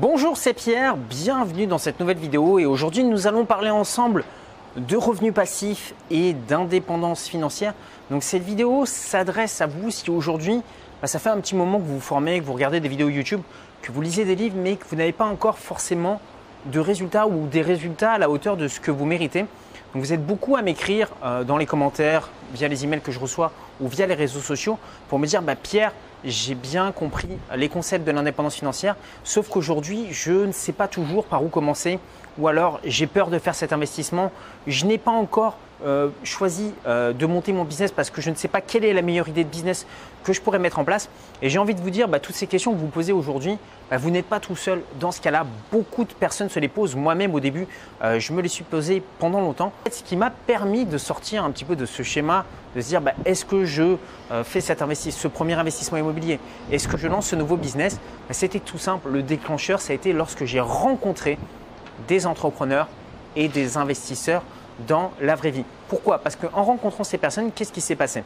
Bonjour, c'est Pierre, bienvenue dans cette nouvelle vidéo et aujourd'hui nous allons parler ensemble de revenus passifs et d'indépendance financière. Donc cette vidéo s'adresse à vous si aujourd'hui bah, ça fait un petit moment que vous vous formez, que vous regardez des vidéos YouTube, que vous lisez des livres mais que vous n'avez pas encore forcément de résultats ou des résultats à la hauteur de ce que vous méritez. Donc vous êtes beaucoup à m'écrire euh, dans les commentaires, via les emails que je reçois ou via les réseaux sociaux pour me dire bah, Pierre, j'ai bien compris les concepts de l'indépendance financière, sauf qu'aujourd'hui, je ne sais pas toujours par où commencer, ou alors j'ai peur de faire cet investissement, je n'ai pas encore euh, choisi euh, de monter mon business parce que je ne sais pas quelle est la meilleure idée de business que je pourrais mettre en place. Et j'ai envie de vous dire, bah, toutes ces questions que vous posez aujourd'hui, bah, vous n'êtes pas tout seul. Dans ce cas-là, beaucoup de personnes se les posent. Moi-même, au début, euh, je me les suis posées pendant longtemps. Ce qui m'a permis de sortir un petit peu de ce schéma, de se dire, bah, est-ce que je fais cet ce premier investissement immobilier? Est-ce que je lance ce nouveau business? C'était tout simple. Le déclencheur, ça a été lorsque j'ai rencontré des entrepreneurs et des investisseurs dans la vraie vie. Pourquoi? Parce qu'en rencontrant ces personnes, qu'est-ce qui s'est passé?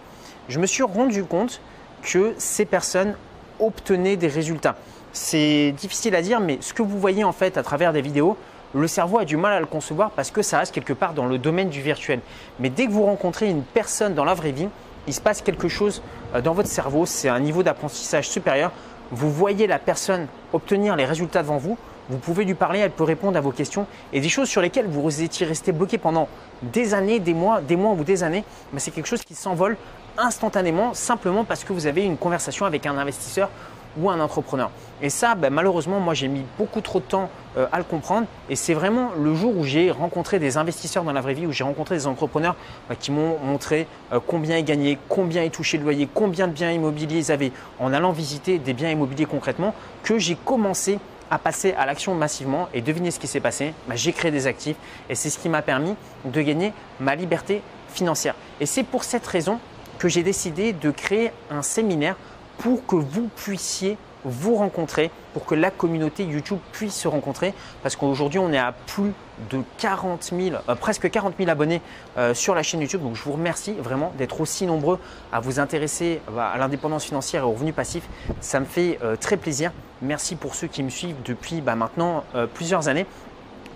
Je me suis rendu compte que ces personnes obtenaient des résultats. C'est difficile à dire, mais ce que vous voyez en fait à travers des vidéos, le cerveau a du mal à le concevoir parce que ça reste quelque part dans le domaine du virtuel. Mais dès que vous rencontrez une personne dans la vraie vie, il se passe quelque chose euh, dans votre cerveau, c'est un niveau d'apprentissage supérieur. Vous voyez la personne obtenir les résultats devant vous, vous pouvez lui parler, elle peut répondre à vos questions et des choses sur lesquelles vous étiez resté bloqué pendant des années, des mois, des mois ou des années, mais c'est quelque chose qui s'envole instantanément simplement parce que vous avez une conversation avec un investisseur ou un entrepreneur. Et ça, ben, malheureusement, moi j'ai mis beaucoup trop de temps euh, à le comprendre. Et c'est vraiment le jour où j'ai rencontré des investisseurs dans la vraie vie, où j'ai rencontré des entrepreneurs ben, qui m'ont montré euh, combien ils gagnaient, combien ils touchaient le loyer, combien de biens immobiliers ils avaient en allant visiter des biens immobiliers concrètement, que j'ai commencé à passer à l'action massivement et devinez ce qui s'est passé. Bah, j'ai créé des actifs et c'est ce qui m'a permis de gagner ma liberté financière. Et c'est pour cette raison que j'ai décidé de créer un séminaire pour que vous puissiez vous rencontrer, pour que la communauté YouTube puisse se rencontrer. Parce qu'aujourd'hui, on est à plus de 40 000, euh, presque 40 000 abonnés euh, sur la chaîne YouTube. Donc, je vous remercie vraiment d'être aussi nombreux à vous intéresser bah, à l'indépendance financière et aux revenus passifs. Ça me fait euh, très plaisir. Merci pour ceux qui me suivent depuis bah, maintenant plusieurs années.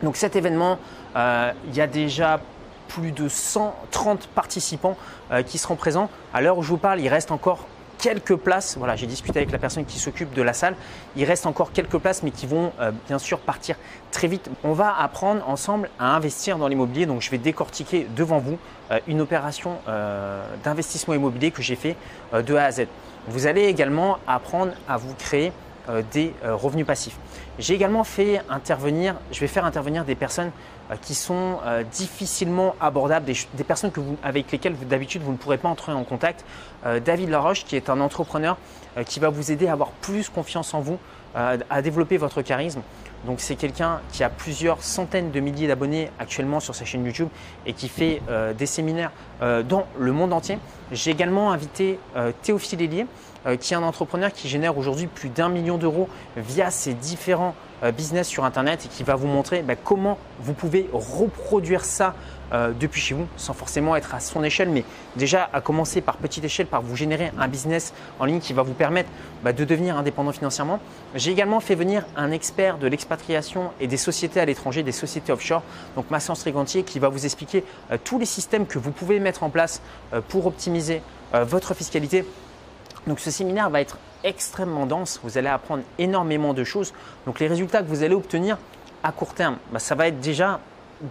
Donc, cet événement, il y a déjà plus de 130 participants qui seront présents. À l'heure où je vous parle, il reste encore quelques places. Voilà, j'ai discuté avec la personne qui s'occupe de la salle. Il reste encore quelques places, mais qui vont euh, bien sûr partir très vite. On va apprendre ensemble à investir dans l'immobilier. Donc, je vais décortiquer devant vous euh, une opération euh, d'investissement immobilier que j'ai fait de A à Z. Vous allez également apprendre à vous créer des revenus passifs. J'ai également fait intervenir, je vais faire intervenir des personnes euh, qui sont euh, difficilement abordables, des, personnes avec lesquelles d'habitude vous ne pourrez pas entrer en contact. Euh, David Laroche, qui est un entrepreneur qui va vous aider à avoir plus confiance en vous, à développer votre charisme. Donc c'est quelqu'un qui a plusieurs centaines de milliers d'abonnés actuellement sur sa chaîne YouTube et qui fait des séminaires dans le monde entier. J'ai également invité Théophile Hélier, qui est un entrepreneur qui génère aujourd'hui plus d'un million d'euros via ses différents euh, business sur Internet et qui va vous montrer bah, comment vous pouvez reproduire ça euh, depuis chez vous sans forcément être à son échelle, mais déjà à commencer par petite échelle, par vous générer un business en ligne qui va vous permettre bah, de devenir indépendant financièrement. J'ai également fait venir un expert de l'expatriation et des sociétés à l'étranger, des sociétés offshore, donc Massence Trigantier, qui va vous expliquer euh, tous les systèmes que vous pouvez mettre en place pour optimiser votre fiscalité donc ce séminaire va être extrêmement dense, vous allez apprendre énormément de choses. Donc les résultats que vous allez obtenir à court terme, bah, ça va être déjà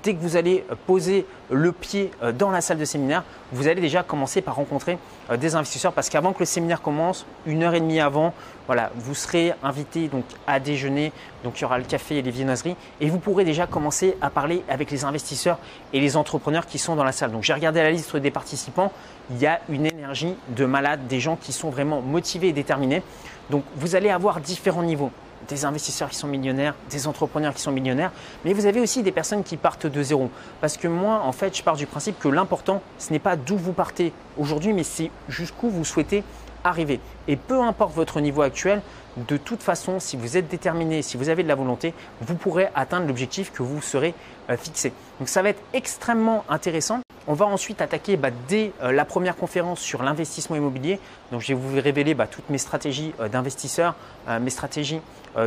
dès que vous allez poser le pied euh, dans la salle de séminaire, vous allez déjà commencer par rencontrer euh, des investisseurs parce qu'avant que le séminaire commence, une heure et demie avant, voilà, vous serez invité à déjeuner. Donc il y aura le café et les viennoiseries et vous pourrez déjà commencer à parler avec les investisseurs et les entrepreneurs qui sont dans la salle. J'ai regardé la liste des participants, il y a une énergie de malade, des gens qui sont vraiment motivés et déterminés. Donc vous allez avoir différents niveaux des investisseurs qui sont millionnaires, des entrepreneurs qui sont millionnaires, mais vous avez aussi des personnes qui partent de zéro. Parce que moi, en fait, je pars du principe que l'important, ce n'est pas d'où vous partez aujourd'hui, mais c'est jusqu'où vous souhaitez arriver. Et peu importe votre niveau actuel, de toute façon, si vous êtes déterminé, si vous avez de la volonté, vous pourrez atteindre l'objectif que vous serez euh, fixé. Donc ça va être extrêmement intéressant. On va ensuite attaquer bah, dès euh, la première conférence sur l'investissement immobilier. Donc, je vais vous révéler bah, toutes mes stratégies euh, d'investisseurs, euh, mes stratégies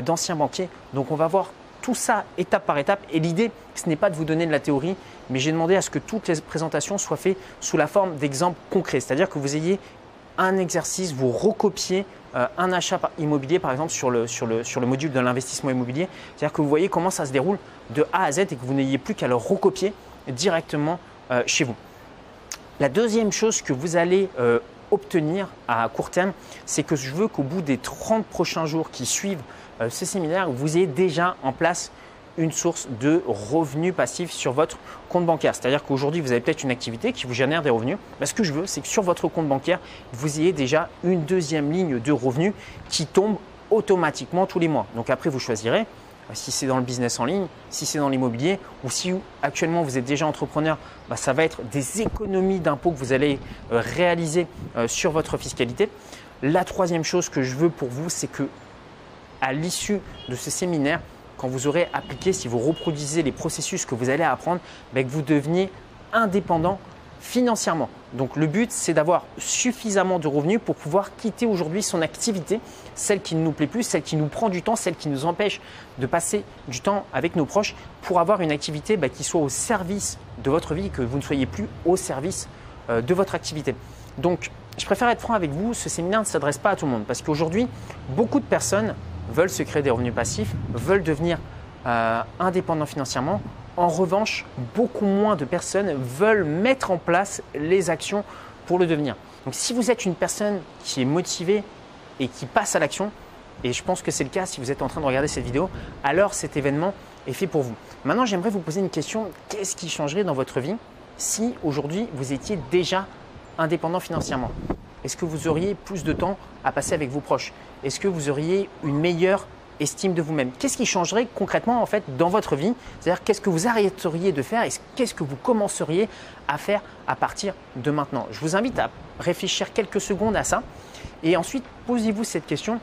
d'anciens banquiers. Donc, on va voir tout ça étape par étape. Et l'idée, ce n'est pas de vous donner de la théorie, mais j'ai demandé à ce que toutes les présentations soient faites sous la forme d'exemples concrets. C'est-à-dire que vous ayez un exercice, vous recopiez un achat immobilier, par exemple, sur le, sur le, sur le module de l'investissement immobilier. C'est-à-dire que vous voyez comment ça se déroule de A à Z et que vous n'ayez plus qu'à le recopier directement euh, chez vous. La deuxième chose que vous allez euh, obtenir à court terme, c'est que je veux qu'au bout des 30 prochains jours qui suivent euh, ce séminaire, vous ayez déjà en place une source de revenus passifs sur votre compte bancaire. C'est-à-dire qu'aujourd'hui, vous avez peut-être une activité qui vous génère des revenus. Mais ce que je veux, c'est que sur votre compte bancaire, vous ayez déjà une deuxième ligne de revenus qui tombe automatiquement tous les mois. Donc après, vous choisirez bah, si c'est dans le business en ligne, si c'est dans l'immobilier, ou si actuellement vous êtes déjà entrepreneur, bah, ça va être des économies d'impôts que vous allez euh, réaliser euh, sur votre fiscalité. La troisième chose que je veux pour vous, c'est que à l'issue de ce séminaire, quand vous aurez appliqué, si vous reproduisez les processus que vous allez apprendre, bah, que vous deveniez indépendant financièrement. Donc le but, c'est d'avoir suffisamment de revenus pour pouvoir quitter aujourd'hui son activité, celle qui ne nous plaît plus, celle qui nous prend du temps, celle qui nous empêche de passer du temps avec nos proches, pour avoir une activité bah, qui soit au service de votre vie, que vous ne soyez plus au service euh, de votre activité. Donc je préfère être franc avec vous, ce séminaire ne s'adresse pas à tout le monde, parce qu'aujourd'hui, beaucoup de personnes veulent se créer des revenus passifs, veulent devenir euh, indépendants financièrement, en revanche, beaucoup moins de personnes veulent mettre en place les actions pour le devenir. Donc si vous êtes une personne qui est motivée et qui passe à l'action, et je pense que c'est le cas si vous êtes en train de regarder cette vidéo, alors cet événement est fait pour vous. Maintenant, j'aimerais vous poser une question. Qu'est-ce qui changerait dans votre vie si aujourd'hui vous étiez déjà indépendant financièrement? Est-ce que vous auriez plus de temps à passer avec vos proches? Est-ce que vous auriez une meilleure estime de vous-même. Qu'est-ce qui changerait concrètement en fait dans votre vie? C'est-à-dire qu'est-ce que vous arrêteriez de faire et qu'est-ce que vous commenceriez à faire à partir de maintenant? Je vous invite à réfléchir quelques secondes à ça. Et ensuite posez-vous cette question.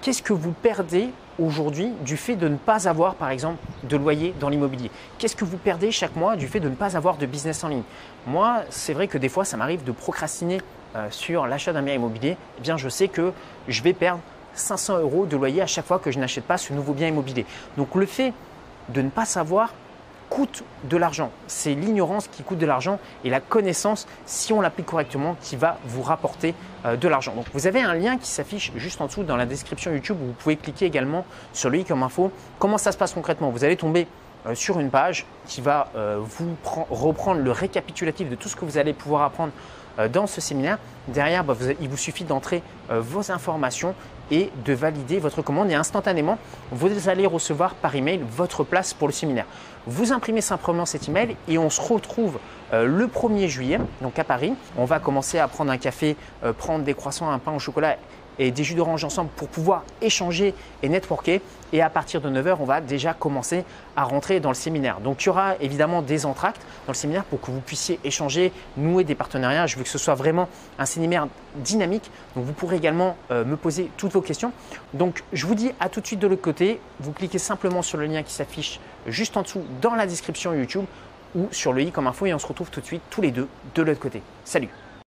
Qu'est-ce que vous perdez aujourd'hui du fait de ne pas avoir, par exemple, de loyer dans l'immobilier? Qu'est-ce que vous perdez chaque mois du fait de ne pas avoir de business en ligne? Moi, c'est vrai que des fois, ça m'arrive de procrastiner euh, sur l'achat d'un bien immobilier. Eh bien, je sais que je vais perdre 500 euros de loyer à chaque fois que je n'achète pas ce nouveau bien immobilier. Donc le fait de ne pas savoir coûte de l'argent. C'est l'ignorance qui coûte de l'argent et la connaissance, si on l'applique correctement, qui va vous rapporter euh, de l'argent. Donc vous avez un lien qui s'affiche juste en dessous dans la description YouTube où vous pouvez cliquer également sur le i comme info. Comment ça se passe concrètement? Vous allez tomber sur une page qui va euh, vous reprendre le récapitulatif de tout ce que vous allez pouvoir apprendre dans ce séminaire. Derrière, bah, il vous suffit d'entrer vos informations et de valider votre commande et instantanément, vous allez recevoir par email votre place pour le séminaire. Vous imprimez simplement cet email et on se retrouve euh, le 1er juillet, donc à Paris. On va commencer à prendre un café, euh, prendre des croissants, un pain au chocolat et des jus d'orange ensemble pour pouvoir échanger et networker. Et à partir de 9h, on va déjà commencer à rentrer dans le séminaire. Donc il y aura évidemment des entractes dans le séminaire pour que vous puissiez échanger, nouer des partenariats. Je veux que ce soit vraiment un séminaire dynamique. Donc vous pourrez également euh, me poser toutes vos questions. Donc je vous dis à tout de suite de l'autre côté. Vous cliquez simplement sur le lien qui s'affiche juste en dessous dans la description YouTube ou sur le i comme info et on se retrouve tout de suite tous les deux de l'autre côté. Salut